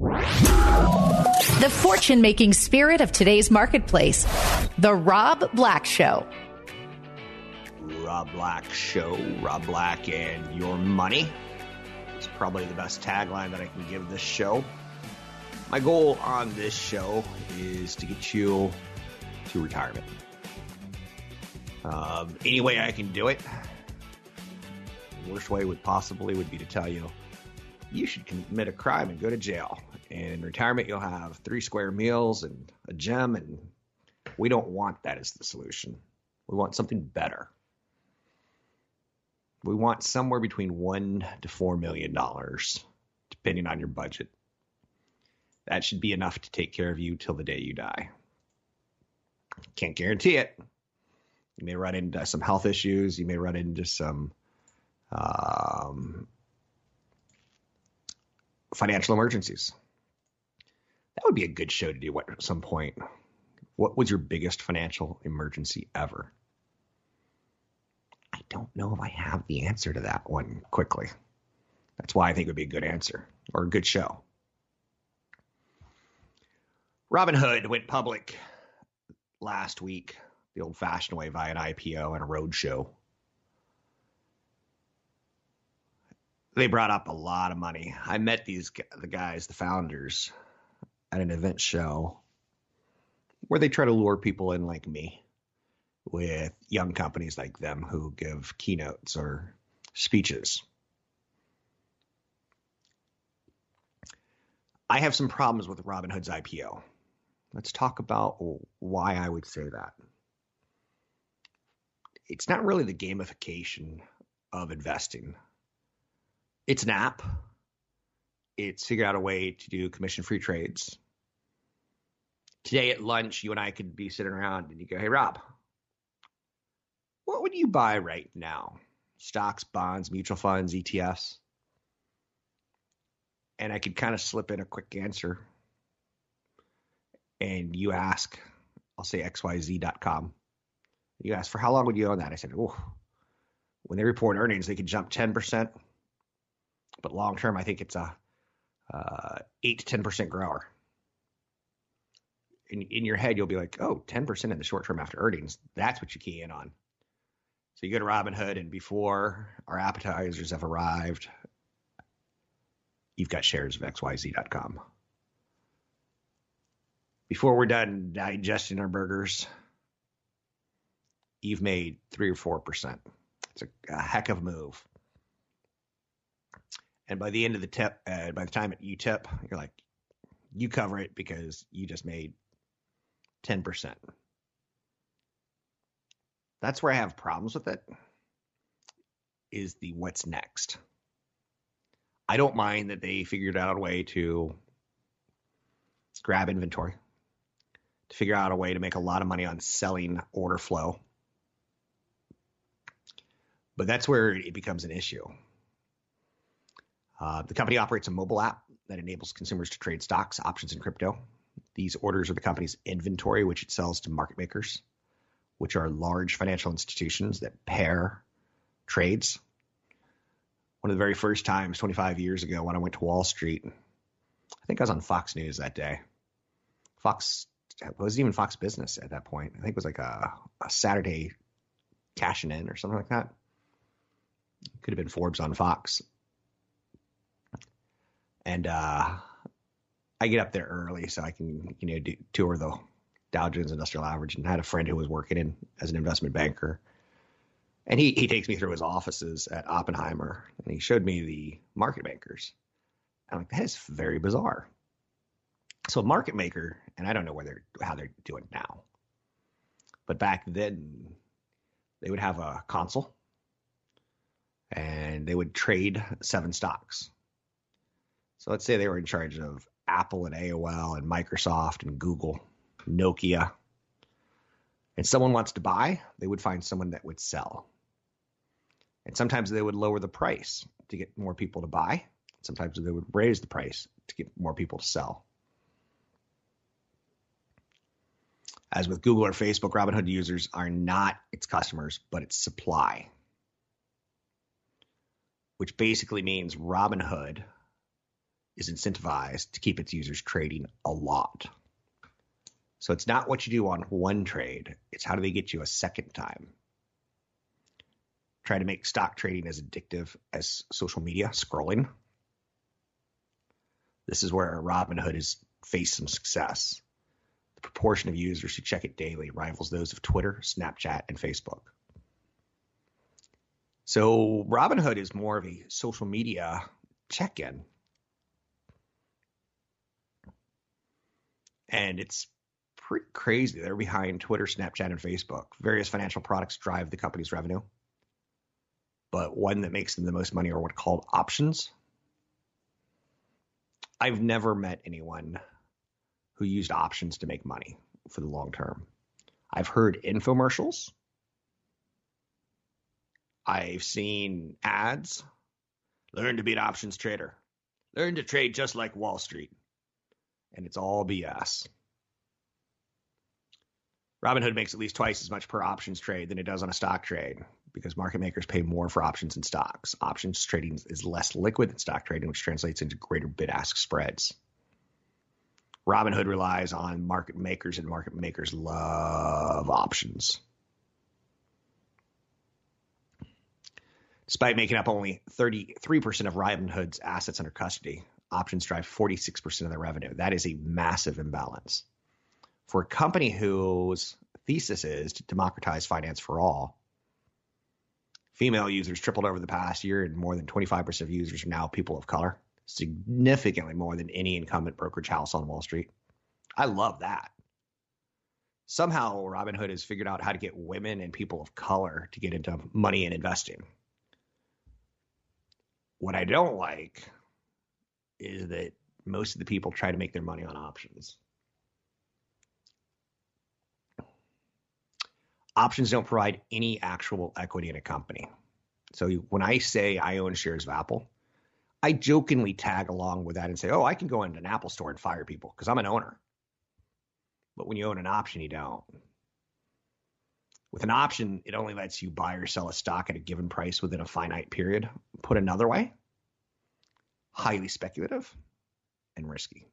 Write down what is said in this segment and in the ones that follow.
The fortune making spirit of today's marketplace. The Rob Black Show. Rob Black Show, Rob Black and Your Money. It's probably the best tagline that I can give this show. My goal on this show is to get you to retirement. Um, any way I can do it. The worst way would possibly would be to tell you you should commit a crime and go to jail. And in retirement, you'll have three square meals and a gym, and we don't want that as the solution. We want something better. We want somewhere between one to four million dollars, depending on your budget. That should be enough to take care of you till the day you die. Can't guarantee it. You may run into some health issues. You may run into some um, financial emergencies. That would be a good show to do at some point. What was your biggest financial emergency ever? I don't know if I have the answer to that one quickly. That's why I think it would be a good answer or a good show. Robinhood went public last week, the old fashioned way via an IPO and a roadshow. They brought up a lot of money. I met these the guys, the founders, at an event show where they try to lure people in like me with young companies like them who give keynotes or speeches. I have some problems with Robinhood's IPO. Let's talk about why I would say that. It's not really the gamification of investing. It's an app. It's figured out a way to do commission free trades. Today at lunch, you and I could be sitting around and you go, Hey, Rob, what would you buy right now? Stocks, bonds, mutual funds, ETFs? And I could kind of slip in a quick answer. And you ask, I'll say XYZ.com. You ask, for how long would you own that? I said, oh, when they report earnings, they could jump 10%. But long term, I think it's a uh, 8 to 10% grower. In, in your head, you'll be like, oh, 10% in the short term after earnings. That's what you key in on. So you go to Robinhood, and before our appetizers have arrived, you've got shares of XYZ.com. Before we're done digesting our burgers, you've made three or four percent. It's a, a, heck of a move. And by the end of the tip, uh, by the time you tip, you're like, you cover it because you just made ten percent. That's where I have problems with it. Is the what's next? I don't mind that they figured out a way to grab inventory, to figure out a way to make a lot of money on selling order flow. But that's where it becomes an issue. Uh, the company operates a mobile app that enables consumers to trade stocks, options, and crypto. These orders are the company's inventory, which it sells to market makers which are large financial institutions that pair trades. One of the very first times, 25 years ago, when I went to Wall Street, I think I was on Fox News that day. Fox it wasn't even Fox Business at that point. I think it was like a, a Saturday cashing in or something like that. Could have been Forbes on Fox. And uh, I get up there early so I can, you know, do, tour the Dow Jones Industrial Average and I had a friend who was working in as an investment banker. And he, he takes me through his offices at Oppenheimer and he showed me the market makers. I'm like, that is very bizarre. So market maker, and I don't know whether how they're doing now, but back then they would have a console and they would trade seven stocks. So let's say they were in charge of Apple and AOL and Microsoft and Google, Nokia. And someone wants to buy, they would find someone that would sell. And sometimes they would lower the price to get more people to buy. Sometimes they would raise the price to get more people to sell. As with Google or Facebook, Robinhood users are not its customers, but its supply, which basically means Robinhood is incentivized to keep its users trading a lot. So it's not what you do on one trade, it's how do they get you a second time. Try to make stock trading as addictive as social media scrolling. This is where Robinhood has faced some success. The proportion of users who check it daily rivals those of Twitter, Snapchat, and Facebook. So Robinhood is more of a social media check in. And it's pretty crazy. They're behind Twitter, Snapchat, and Facebook. Various financial products drive the company's revenue. But one that makes them the most money are what are called options. I've never met anyone who used options to make money for the long term. I've heard infomercials. I've seen ads. Learn to be an options trader. Learn to trade just like Wall Street. And it's all BS. Robinhood makes at least twice as much per options trade than it does on a stock trade because market makers pay more for options and stocks. Options trading is less liquid than stock trading, which translates into greater bid ask spreads. Robinhood relies on market makers, and market makers love options. Despite making up only 33% of Robinhood's assets under custody, options drive 46% of their revenue. That is a massive imbalance. For a company whose thesis is to democratize finance for all, female users tripled over the past year, and more than 25% of users are now people of color, significantly more than any incumbent brokerage house on Wall Street. I love that. Somehow, Robinhood has figured out how to get women and people of color to get into money and investing. What I don't like is that most of the people try to make their money on options. Options don't provide any actual equity in a company. So when I say I own shares of Apple, I jokingly tag along with that and say, oh, I can go into an Apple store and fire people because I'm an owner. But when you own an option, you don't. With an option, it only lets you buy or sell a stock at a given price within a finite period. Put another way, highly speculative and risky.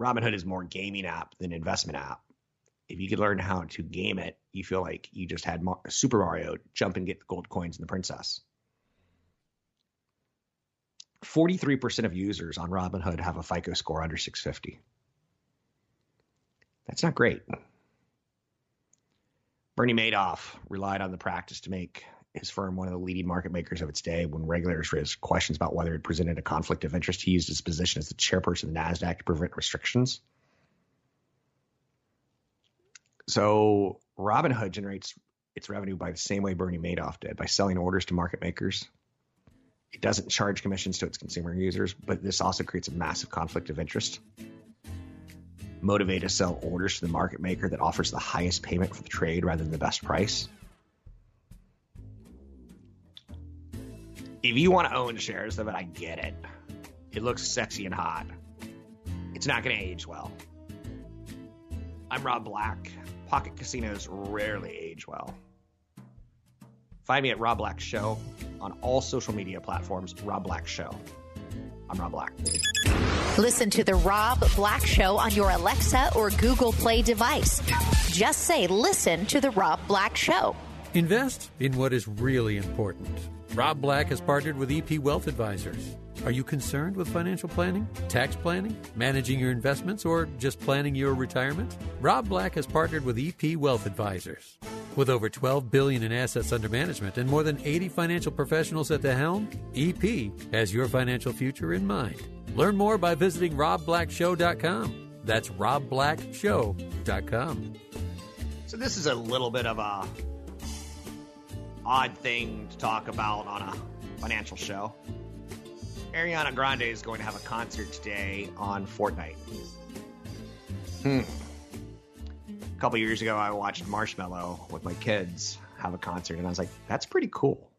Robinhood is more gaming app than investment app if you could learn how to game it, you feel like you just had Super Mario jump and get the gold coins and the princess. 43% of users on Robinhood have a FICO score under 650. That's not great. Bernie Madoff relied on the practice to make his firm one of the leading market makers of its day when regulators raised questions about whether it presented a conflict of interest. He used his position as the chairperson of the NASDAQ to prevent restrictions. So Robinhood generates its revenue by the same way Bernie Madoff did, by selling orders to market makers. It doesn't charge commissions to its consumer users, but this also creates a massive conflict of interest. Motivate to sell orders to the market maker that offers the highest payment for the trade rather than the best price. If you want to own shares of it, I get it. It looks sexy and hot. It's not going to age well. I'm Rob Black pocket casinos rarely age well. Find me at Rob Black Show on all social media platforms. Rob Black Show. I'm Rob Black. Listen to the Rob Black Show on your Alexa or Google Play device. Just say, listen to the Rob Black Show. Invest in what is really important. Rob Black has partnered with EP Wealth Advisors. Are you concerned with financial planning, tax planning, managing your investments, or just planning your retirement? Rob Black has partnered with EP Wealth Advisors. With over 12 billion in assets under management and more than 80 financial professionals at the helm, EP has your financial future in mind. Learn more by visiting robblackshow.com. That's robblackshow.com. So this is a little bit of a odd thing to talk about on a financial show. Ariana Grande is going to have a concert today on Fortnite. Hmm. A couple years ago, I watched Marshmello with my kids have a concert, and I was like, that's pretty cool.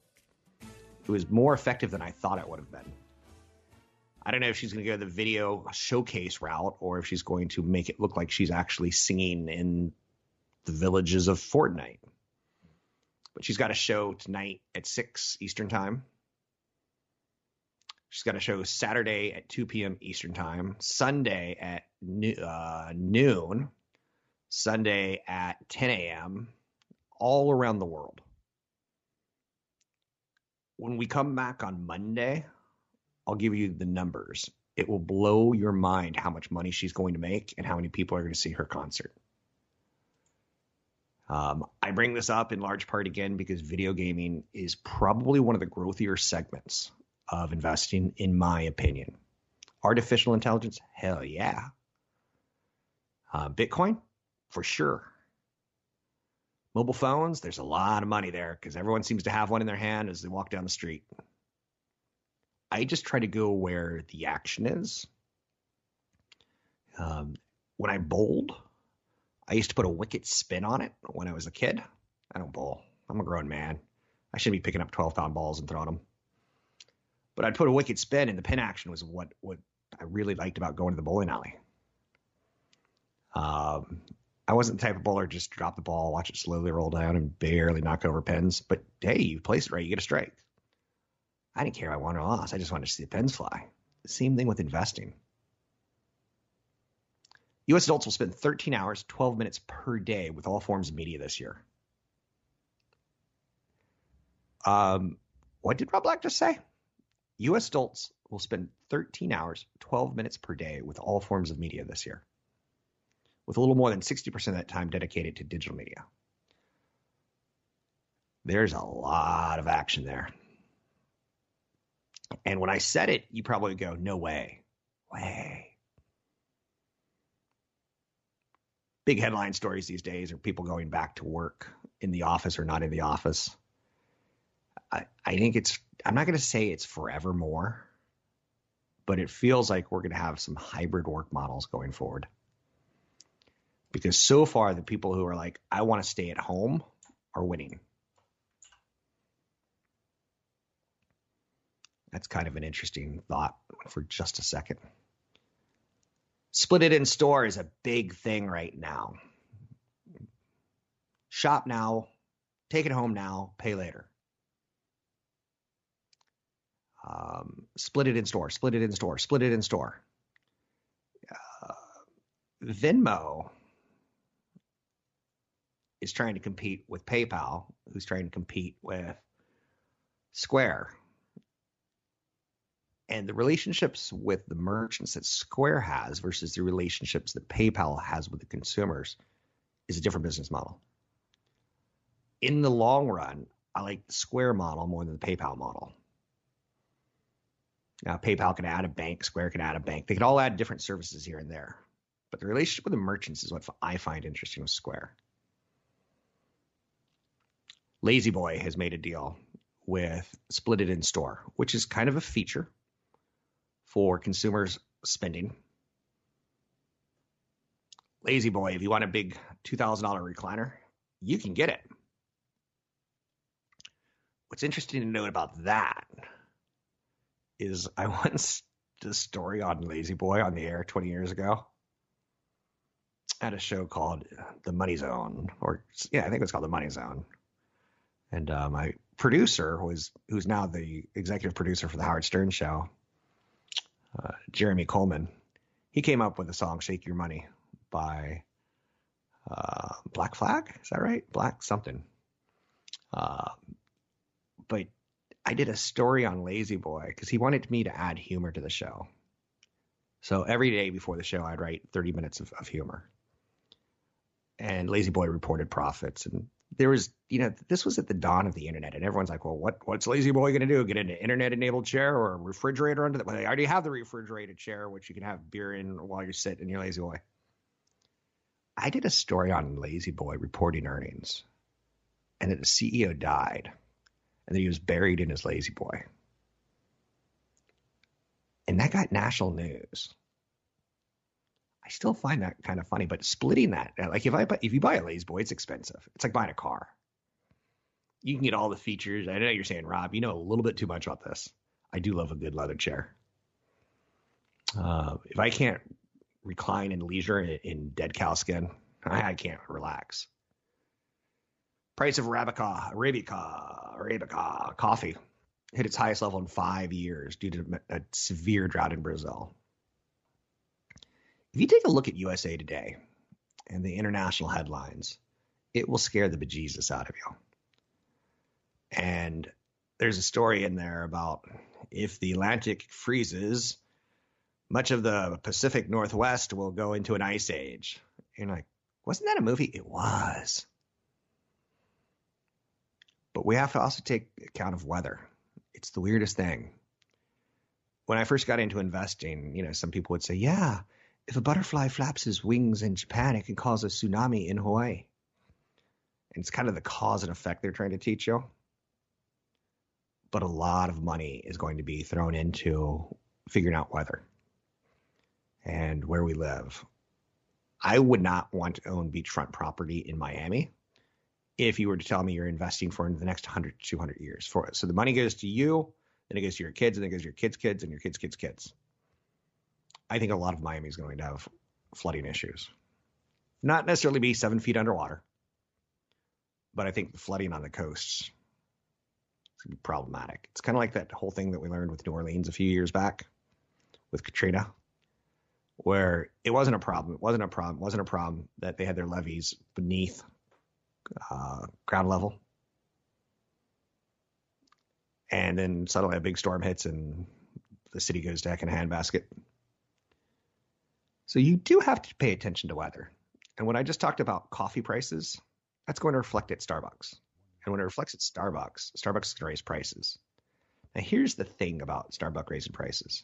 It was more effective than I thought it would have been. I don't know if she's going to go the video showcase route or if she's going to make it look like she's actually singing in the villages of Fortnite. But she's got a show tonight at 6 Eastern Time. She's got a show Saturday at 2 p.m. Eastern Time, Sunday at uh, noon, Sunday at 10 a.m., all around the world. When we come back on Monday, I'll give you the numbers. It will blow your mind how much money she's going to make and how many people are going to see her concert. Um, I bring this up in large part again because video gaming is probably one of the growthier segments of investing, in my opinion. Artificial intelligence, hell yeah. Uh, Bitcoin, for sure. Mobile phones, there's a lot of money there because everyone seems to have one in their hand as they walk down the street. I just try to go where the action is. Um, when I bowled, I used to put a wicket spin on it when I was a kid. I don't bowl. I'm a grown man. I shouldn't be picking up 12 pound balls and throwing them. But I'd put a wicket spin, and the pin action was what what I really liked about going to the bowling alley. Um, I wasn't the type of bowler just drop the ball, watch it slowly roll down, and barely knock over pins. But hey, you place it right, you get a strike. I didn't care if I won or lost. I just wanted to see the pins fly. Same thing with investing. U.S. adults will spend 13 hours, 12 minutes per day with all forms of media this year. Um, what did Rob Black just say? U.S. adults will spend 13 hours, 12 minutes per day with all forms of media this year, with a little more than 60% of that time dedicated to digital media. There's a lot of action there. And when I said it, you probably go, no way. Way. Big headline stories these days are people going back to work in the office or not in the office. I, I think it's, I'm not going to say it's forever more, but it feels like we're going to have some hybrid work models going forward. Because so far, the people who are like, I want to stay at home are winning. That's kind of an interesting thought for just a second. Split it in store is a big thing right now. Shop now, take it home now, pay later. Um, split it in store, split it in store, split it in store. Uh, Venmo is trying to compete with PayPal, who's trying to compete with Square and the relationships with the merchants that Square has versus the relationships that PayPal has with the consumers is a different business model. In the long run, I like the Square model more than the PayPal model. Now, PayPal can add a bank, Square can add a bank. They can all add different services here and there. But the relationship with the merchants is what I find interesting with Square. La-Z-Boy has made a deal with Split It in Store, which is kind of a feature for consumers spending. La-Z-Boy, if you want a big $2,000 recliner, you can get it. What's interesting to note about that is I once did a story on La-Z-Boy on the air 20 years ago at a show called The Money Zone, or yeah, I think it was called The Money Zone. And uh, my producer was who's now the executive producer for the Howard Stern show uh, Jeremy Coleman, he came up with the song "Shake Your Money" by uh, Black Flag. Is that right? Black something. Uh, but I did a story on La-Z-Boy because he wanted me to add humor to the show. So every day before the show, I'd write 30 minutes of, of humor. And La-Z-Boy reported profits and there was, you know, this was at the dawn of the internet, and everyone's like, well, what what's La-Z-Boy going to do? Get an internet enabled chair or a refrigerator under the? Well, they already have the refrigerated chair, which you can have beer in while you sit in your La-Z-Boy. I did a story on La-Z-Boy reporting earnings, and that the CEO died, and that he was buried in his La-Z-Boy. and that got national news. Still find that kind of funny, but splitting that, like if I if you buy a La-Z-Boy, it's expensive. It's like buying a car. You can get all the features. I know you're saying, Rob, you know a little bit too much about this. I do love a good leather chair. Uh, if I can't recline in leisure in, in dead cow skin, I, I can't relax. Price of Arabica, Arabica, Arabica coffee hit its highest level in five years due to a severe drought in Brazil. If you take a look at USA Today and the international headlines, it will scare the bejesus out of you. And there's a story in there about if the Atlantic freezes, much of the Pacific Northwest will go into an ice age. You're like, wasn't that a movie? It was. But we have to also take account of weather. It's the weirdest thing. When I first got into investing, you know, some people would say, yeah, if a butterfly flaps his wings in Japan, it can cause a tsunami in Hawaii. And it's kind of the cause and effect they're trying to teach you. But a lot of money is going to be thrown into figuring out weather and where we live. I would not want to own beachfront property in Miami if you were to tell me you're investing for the next 100 to 200 years for it. So the money goes to you, then it goes to your kids, and then it goes to your kids' kids and your kids' kids' kids. I think a lot of Miami is going to have flooding issues. Not necessarily be seven feet underwater, but I think the flooding on the coasts is going to be problematic. It's kind of like that whole thing that we learned with New Orleans a few years back with Katrina, where it wasn't a problem. It wasn't a problem. It wasn't a problem that they had their levees beneath uh, ground level. And then suddenly a big storm hits and the city goes to heck in a handbasket. So you do have to pay attention to weather. And when I just talked about coffee prices, that's going to reflect at Starbucks. And when it reflects at Starbucks, Starbucks is going to raise prices. Now here's the thing about Starbucks raising prices.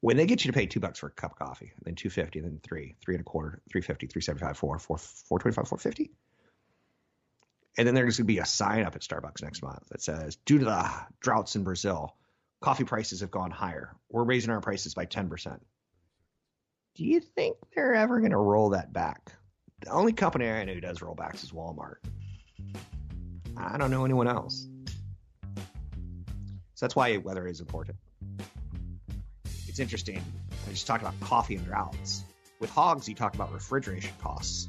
When they get you to pay two bucks for a cup of coffee, then two fifty, then three, three and a quarter, three fifty, three seventy five, four, four, four twenty five, four fifty. And then there's going to be a sign up at Starbucks next month that says, due to the droughts in Brazil, coffee prices have gone higher. We're raising our prices by 10% do you think they're ever going to roll that back? The only company I know who does rollbacks is Walmart. I don't know anyone else. So that's why weather is important. It's interesting. I just talked about coffee and droughts. With hogs, you talk about refrigeration costs.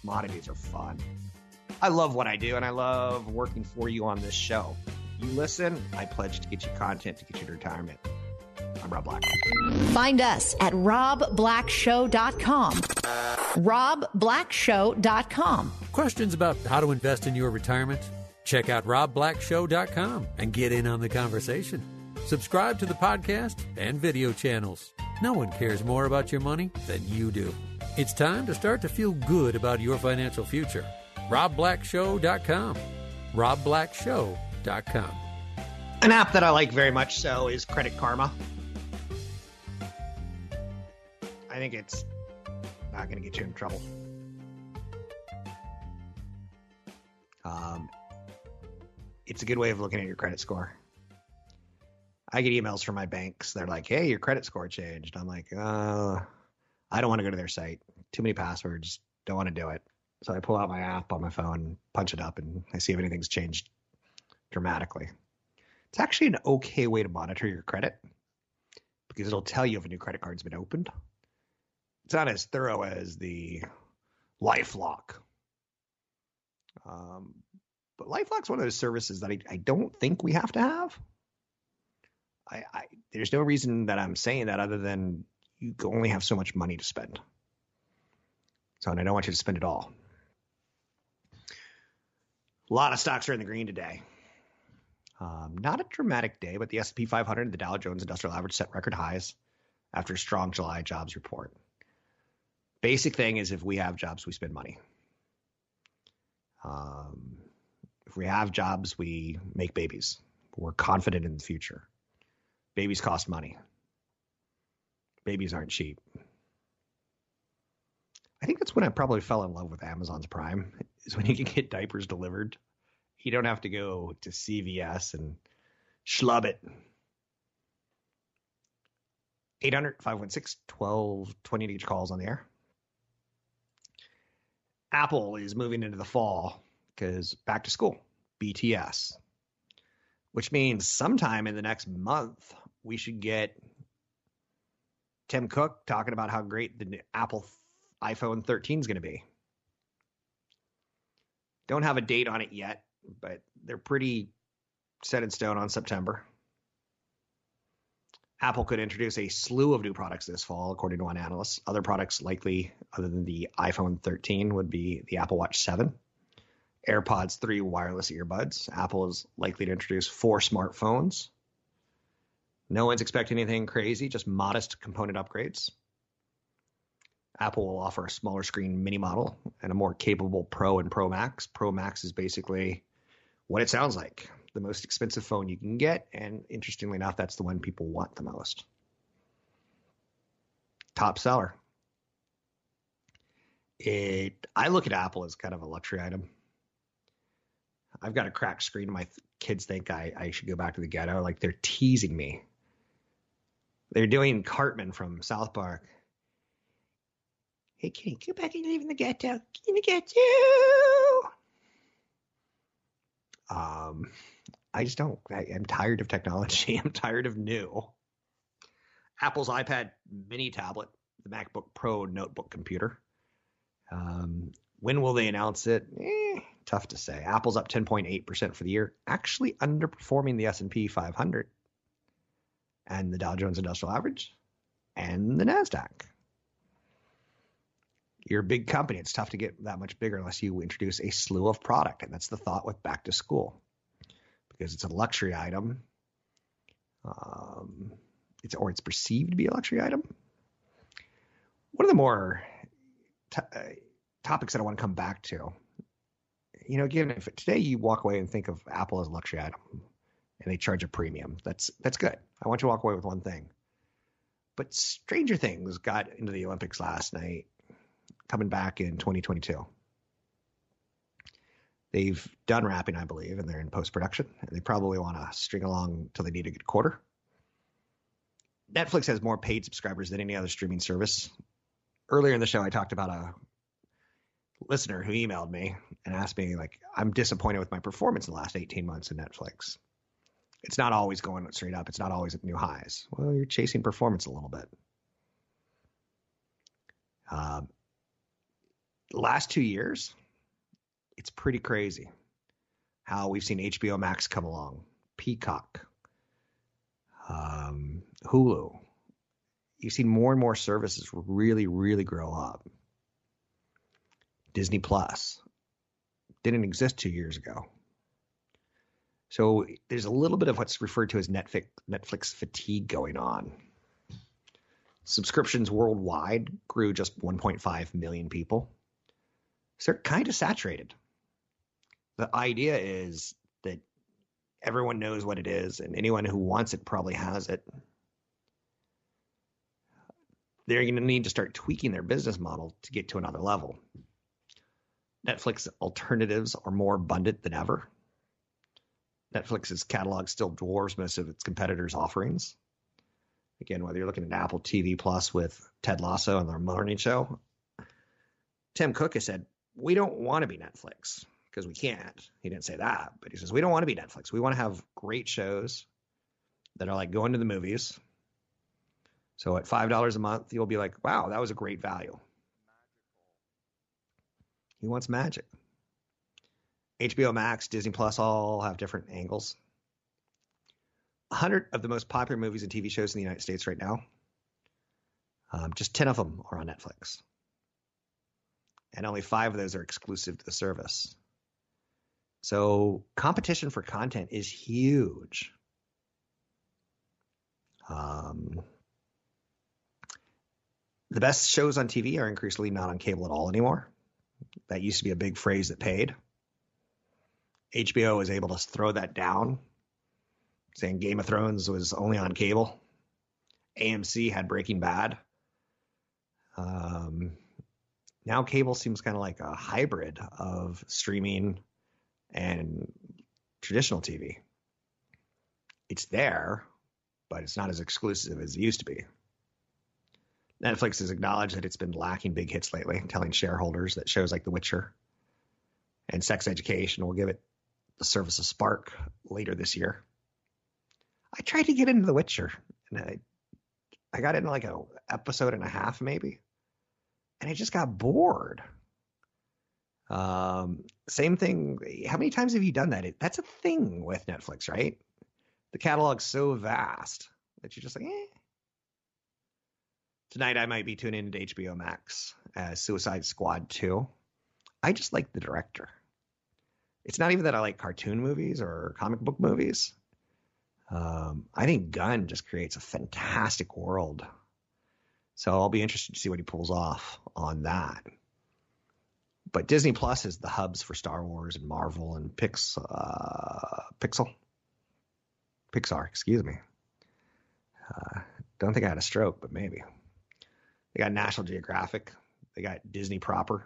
Commodities are fun. I love what I do, and I love working for you on this show. You listen, I pledge to get you content to get you to retirement. I'm Rob Black. Find us at robblackshow.com. robblackshow.com. Questions about how to invest in your retirement? Check out robblackshow.com and get in on the conversation. Subscribe to the podcast and video channels. No one cares more about your money than you do. It's time to start to feel good about your financial future. robblackshow.com. robblackshow.com. An app that I like very much so is Credit Karma. I think it's not going to get you in trouble. Um, it's a good way of looking at your credit score. I get emails from my banks. They're like, "Hey, your credit score changed." I'm like, "Uh, I don't want to go to their site. Too many passwords. Don't want to do it." So I pull out my app on my phone, punch it up, and I see if anything's changed dramatically. It's actually an okay way to monitor your credit because it'll tell you if a new credit card's been opened it's not as thorough as the LifeLock. Um, but LifeLock's one of those services that I, I don't think we have to have. I, I there's no reason that I'm saying that other than you only have so much money to spend. So, and I don't want you to spend it all. A lot of stocks are in the green today. Um, not a dramatic day, but the S&P 500 and the Dow Jones Industrial Average set record highs after a strong July jobs report. Basic thing is if we have jobs, we spend money. Um, if we have jobs, we make babies. We're confident in the future. Babies cost money. Babies aren't cheap. I think that's when I probably fell in love with Amazon's Prime, is when you can get diapers delivered. You don't have to go to CVS and schlub it. 800 516 1220 to get calls on the air. Apple is moving into the fall because back to school, BTS, which means sometime in the next month, we should get Tim Cook talking about how great the Apple iPhone 13 is going to be. Don't have a date on it yet, but they're pretty set in stone on September. Apple could introduce a slew of new products this fall, according to one analyst. Other products likely, other than the iPhone 13, would be the Apple Watch 7, AirPods 3 wireless earbuds. Apple is likely to introduce four smartphones. No one's expecting anything crazy, just modest component upgrades. Apple will offer a smaller screen mini model and a more capable Pro and Pro Max. Pro Max is basically what it sounds like the most expensive phone you can get. And interestingly enough, that's the one people want the most. Top seller. It, I look at Apple as kind of a luxury item. I've got a cracked screen. My kids think I, I should go back to the ghetto. Like they're teasing me. They're doing Cartman from South Park. Hey, can you go back and live in the ghetto? In the ghetto. Um, I just don't. I, am tired of technology. I'm tired of new. Apple's iPad mini tablet, the MacBook Pro notebook computer. Um, when will they announce it? Eh, tough to say. Apple's up 10.8% for the year, actually underperforming the S&P 500 and the Dow Jones Industrial Average and the Nasdaq. You're a big company. It's tough to get that much bigger unless you introduce a slew of product, and that's the thought with back to school because it's a luxury item. Um, it's or it's perceived to be a luxury item. One of the more t- uh, topics that I want to come back to, you know, given if today you walk away and think of Apple as a luxury item, and they charge a premium, that's that's good. I want you to walk away with one thing. But Stranger Things got into the Olympics last night, coming back in 2022. They've done wrapping, I believe, and they're in post production, and they probably want to string along till they need a good quarter. Netflix has more paid subscribers than any other streaming service. Earlier in the show, I talked about a listener who emailed me and asked me, like, I'm disappointed with my performance in the last 18 months in Netflix. It's not always going straight up. It's not always at new highs. Well, you're chasing performance a little bit. Um, last two years, it's pretty crazy how we've seen HBO Max come along, Peacock, um, Hulu. You've seen more and more services really, really grow up. Disney Plus didn't exist two years ago. So there's a little bit of what's referred to as Netflix, Netflix fatigue going on. Subscriptions worldwide grew just 1.5 million people. So they're kind of saturated the idea is that everyone knows what it is, and anyone who wants it probably has it. They're going to need to start tweaking their business model to get to another level. Netflix alternatives are more abundant than ever. Netflix's catalog still dwarfs most of its competitors' offerings. Again, whether you're looking at Apple TV Plus with Ted Lasso and their morning show, Tim Cook has said, We don't want to be Netflix because we can't. He didn't say that, but he says we don't want to be Netflix. We want to have great shows that are like going to the movies. So at five dollars a month, you'll be like, "Wow, that was a great value." He wants magic. HBO Max, Disney Plus all have different angles. 100 of the most popular movies and TV shows in the United States right now, um, just 10 of them are on Netflix. And only five of those are exclusive to the service. So competition for content is huge. Um, the best shows on TV are increasingly not on cable at all anymore. That used to be a big phrase that paid. HBO was able to throw that down, saying Game of Thrones was only on cable. AMC had Breaking Bad. Um, now cable seems kind of like a hybrid of streaming and traditional TV. It's there, but it's not as exclusive as it used to be. Netflix has acknowledged that it's been lacking big hits lately, telling shareholders that shows like The Witcher and Sex Education will give it the service of spark later this year. I tried to get into The Witcher, and I, I got into like a episode and a half maybe, and I just got bored. Um, same thing. How many times have you done that? That's a thing with Netflix, right? The catalog's so vast that you're just like, eh. Tonight I might be tuning into HBO Max as Suicide Squad 2. I just like the director. It's not even that I like cartoon movies or comic book movies. Um, I think Gunn just creates a fantastic world. So I'll be interested to see what he pulls off on that. But Disney Plus is the hubs for Star Wars and Marvel and Pix, uh, Pixel. Pixar, excuse me. Uh, don't think I had a stroke, but maybe. They got National Geographic. They got Disney proper.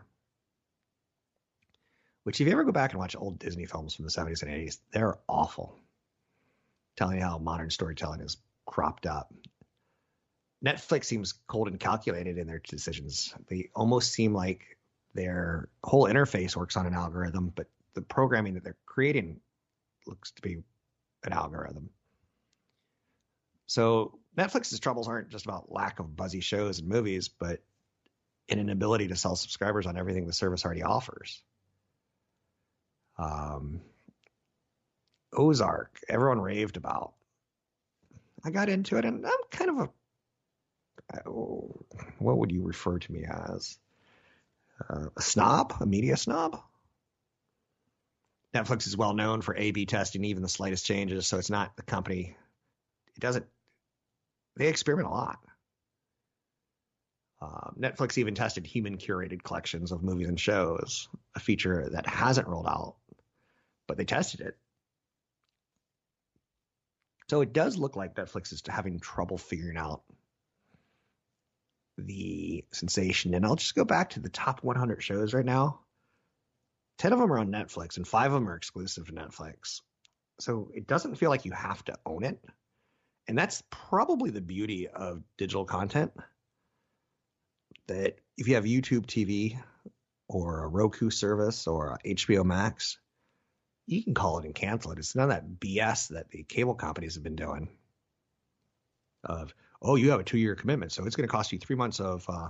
Which, if you ever go back and watch old Disney films from the 70s and 80s, they're awful. Telling you how modern storytelling is cropped up. Netflix seems cold and calculated in their decisions. They almost seem like their whole interface works on an algorithm, but the programming that they're creating looks to be an algorithm. So Netflix's troubles aren't just about lack of buzzy shows and movies, but an inability to sell subscribers on everything the service already offers. Um, Ozark, everyone raved about. I got into it, and I'm kind of a what would you refer to me as? Uh, a snob, a media snob. Netflix is well known for A/B testing even the slightest changes, so it's not the company. It doesn't they experiment a lot. Um, Netflix even tested human curated collections of movies and shows, a feature that hasn't rolled out, but they tested it. So it does look like Netflix is having trouble figuring out the sensation. And I'll just go back to the top 100 shows right now. 10 of them are on Netflix and five of them are exclusive to Netflix. So it doesn't feel like you have to own it. And that's probably the beauty of digital content. That if you have YouTube TV or a Roku service or HBO Max, you can call it and cancel it. It's none of that BS that the cable companies have been doing. Of oh, you have a two-year commitment, so it's going to cost you three months of uh,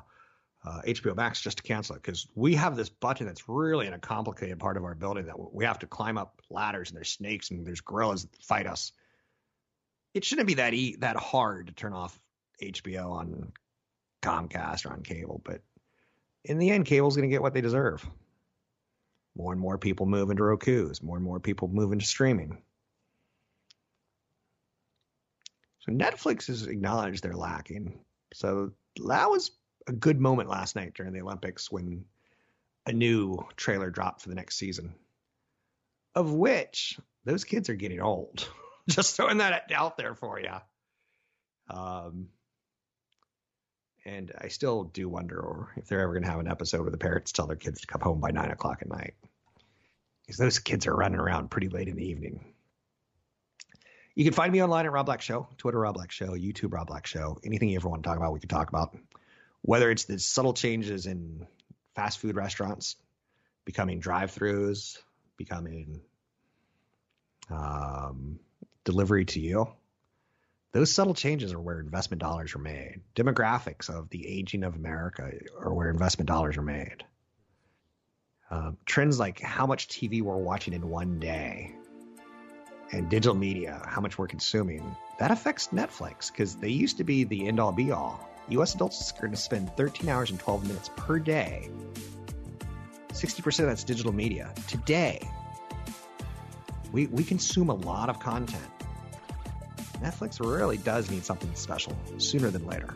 uh, HBO Max just to cancel it because we have this button that's really in a complicated part of our building that we have to climb up ladders and there's snakes and there's gorillas that fight us it shouldn't be that e- that hard to turn off HBO on Comcast or on cable, but in the end, cable's going to get what they deserve. More and more people move into Roku's. More and more people move into streaming. So Netflix has acknowledged they're lacking. So that was a good moment last night during the Olympics when a new trailer dropped for the next season, of which those kids are getting old. Just throwing that out there for you. Um, and I still do wonder if they're ever going to have an episode where the parents tell their kids to come home by nine o'clock at night. Because those kids are running around pretty late in the evening. You can find me online at Rob Black Show, Twitter Rob Black Show, YouTube Rob Black Show. Anything you ever want to talk about, we can talk about. Whether it's the subtle changes in fast food restaurants becoming drive-throughs, becoming um, delivery to you. Those subtle changes are where investment dollars are made. Demographics of the aging of America are where investment dollars are made. Um, trends like how much TV we're watching in one day and digital media, how much we're consuming, that affects Netflix because they used to be the end all be all. US adults are going to spend 13 hours and 12 minutes per day. 60% of that's digital media. Today, we, we consume a lot of content. Netflix really does need something special sooner than later.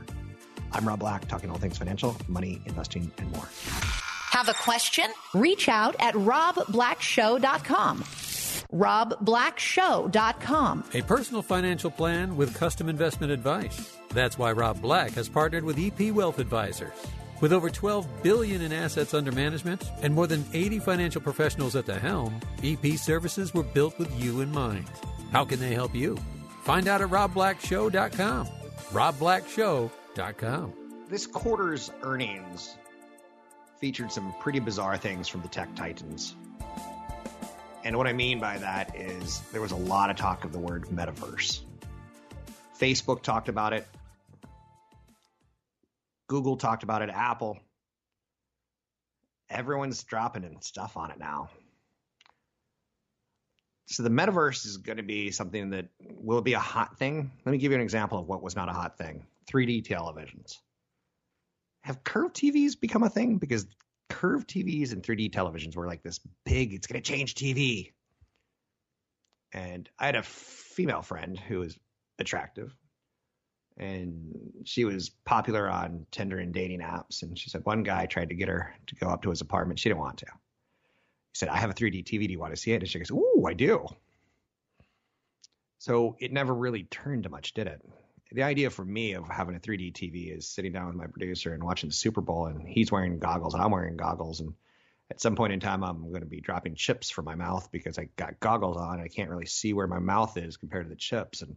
I'm Rob Black, talking all things financial, money, investing, and more. Have a question? Reach out at robblackshow.com. robblackshow.com. A personal financial plan with custom investment advice. That's why Rob Black has partnered with EP Wealth Advisors. With over 12 billion in assets under management and more than 80 financial professionals at the helm, EP services were built with you in mind. How can they help you? Find out at robblackshow.com. robblackshow.com. this quarter's earnings featured some pretty bizarre things from the tech titans. And what I mean by that is there was a lot of talk of the word metaverse. Facebook talked about it. Google talked about it. Apple. Everyone's dropping in stuff on it now. So the metaverse is going to be something that will be a hot thing. Let me give you an example of what was not a hot thing. 3D televisions. Have curved TVs become a thing? Because curved TVs and 3D televisions were like this big, it's going to change TV. And I had a female friend who was attractive and she was popular on Tinder and dating apps. And she said one guy tried to get her to go up to his apartment. She didn't want to. He said, I have a 3D TV. Do you want to see it? And she goes, Ooh, I do. So it never really turned to much, did it? The idea for me of having a 3D TV is sitting down with my producer and watching the Super Bowl, and he's wearing goggles and I'm wearing goggles. And at some point in time, I'm going to be dropping chips from my mouth because I got goggles on. and I can't really see where my mouth is compared to the chips. And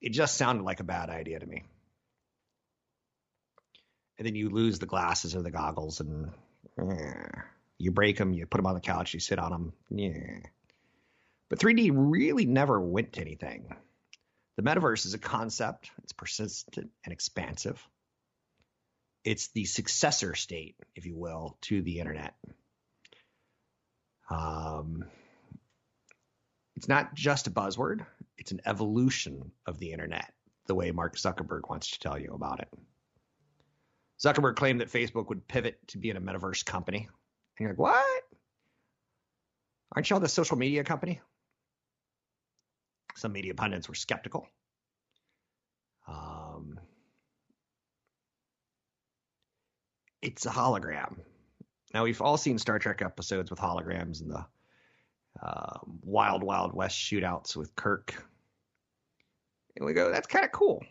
it just sounded like a bad idea to me. And then you lose the glasses or the goggles and you break them, you put them on the couch, you sit on them. Yeah. But 3D really never went to anything. The metaverse is a concept, it's persistent and expansive. It's the successor state, if you will, to the internet. Um, it's not just a buzzword, it's an evolution of the internet, the way Mark Zuckerberg wants to tell you about it. Zuckerberg claimed that Facebook would pivot to being a metaverse company. And you're like, what? Aren't y'all the social media company? Some media pundits were skeptical. Um, it's a hologram. Now, we've all seen Star Trek episodes with holograms and the uh, Wild Wild West shootouts with Kirk. And we go, that's kind of cool.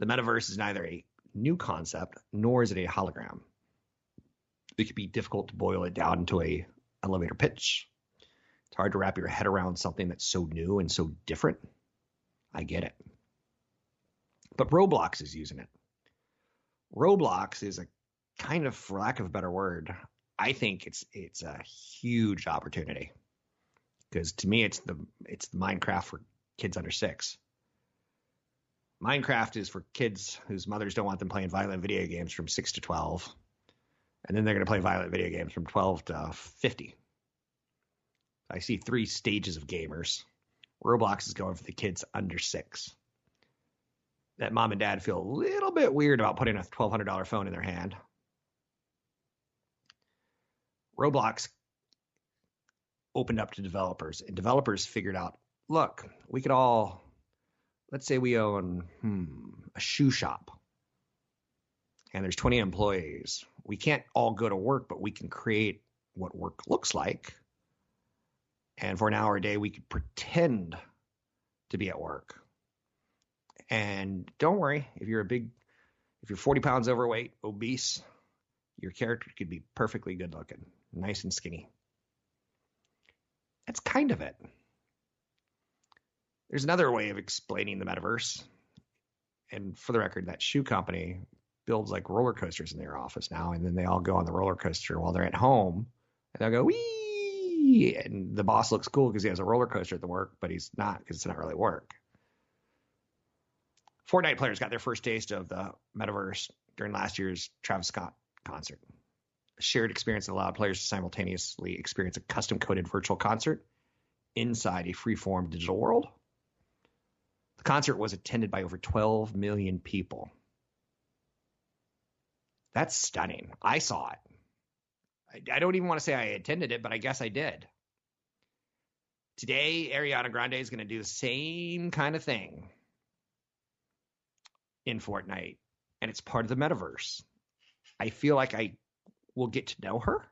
The metaverse is neither a new concept nor is it a hologram. It could be difficult to boil it down into a elevator pitch. Hard to wrap your head around something that's so new and so different. I get it. But Roblox is using it. Roblox is a kind of, for lack of a better word, I think it's it's a huge opportunity because to me it's the it's the Minecraft for kids under six. Minecraft is for kids whose mothers don't want them playing violent video games from six to twelve, and then they're going to play violent video games from twelve to fifty. I see three stages of gamers. Roblox is going for the kids under six. That mom and dad feel a little bit weird about putting a twelve hundred dollar phone in their hand Roblox opened up to developers, and developers figured out look, we could all, let's say we own hmm, a shoe shop, and there's 20 employees. We can't all go to work, but we can create what work looks like. And for an hour a day, we could pretend to be at work. And don't worry, if you're a big, if you're 40 pounds overweight, obese, your character could be perfectly good looking nice and skinny. That's kind of it. There's another way of explaining the metaverse. And for the record, that shoe company builds like roller coasters in their office now, and then they all go on the roller coaster while they're at home, and they'll go wee, and the boss looks cool because he has a roller coaster at the work, but he's not because it's not really work. Fortnite players got their first taste of the metaverse during last year's Travis Scott concert A shared experience that allowed players to simultaneously experience a custom coded virtual concert inside a free-form digital world. The concert was attended by over 12 million people. That's stunning. I saw it. I, I don't even want to say I attended it, but I guess I did. Today, Ariana Grande is going to do the same kind of thing in Fortnite, and it's part of the metaverse. I feel like I will get to know her.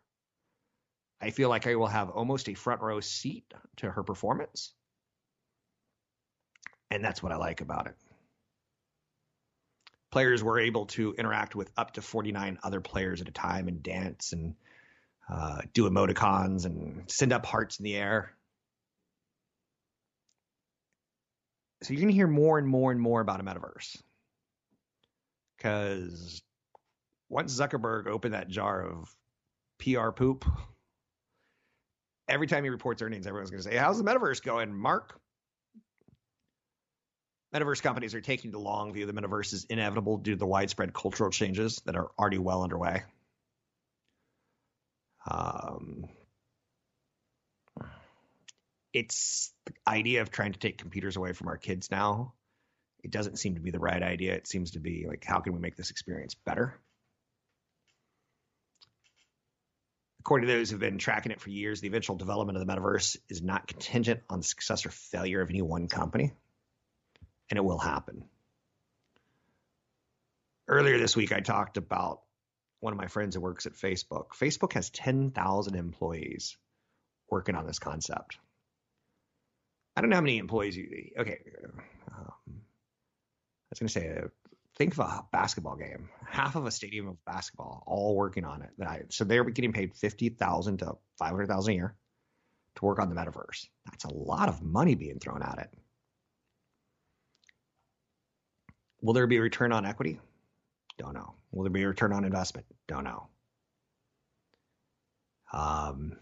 I feel like I will have almost a front row seat to her performance. And that's what I like about it. Players were able to interact with up to 49 other players at a time and dance and uh, do emoticons and send up hearts in the air. So you're going to hear more and more and more about a metaverse. Because once Zuckerberg opened that jar of PR poop, every time he reports earnings, everyone's going to say, How's the metaverse going, Mark? Metaverse companies are taking the long view. The metaverse is inevitable due to the widespread cultural changes that are already well underway. Um, it's the idea of trying to take computers away from our kids now. It doesn't seem to be the right idea. It seems to be like, how can we make this experience better? According to those who've been tracking it for years, the eventual development of the metaverse is not contingent on the success or failure of any one company, and it will happen. Earlier this week, I talked about one of my friends who works at Facebook. Facebook has 10,000 employees working on this concept. I don't know how many employees you. Okay, um, I was going to say, uh, think of a basketball game. Half of a stadium of basketball, all working on it. So they're getting paid fifty thousand to five hundred thousand a year to work on the metaverse. That's a lot of money being thrown at it. Will there be a return on equity? Don't know. Will there be a return on investment? Don't know. Um,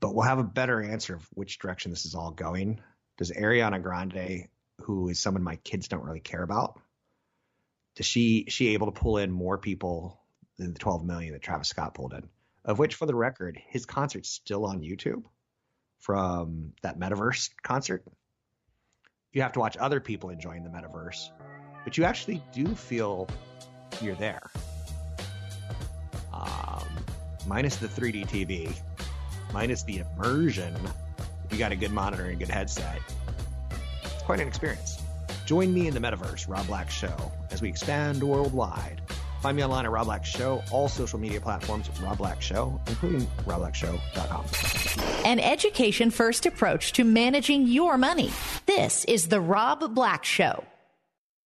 but we'll have a better answer of which direction this is all going does Ariana Grande, who is someone my kids don't really care about, does she she able to pull in more people than the 12 million that Travis Scott pulled in? Of which, for the record, his concert's still on YouTube from that metaverse concert. You have to watch other people enjoying the metaverse, but you actually do feel you're there. Um, minus the 3D TV, minus the immersion If you got a good monitor and a good headset. It's quite an experience. Join me in the metaverse, Rob Black Show, as we expand worldwide. Find me online at Rob Black Show, all social media platforms, Rob Black Show, including robblackshow.com. An education first approach to managing your money. This is the Rob Black Show.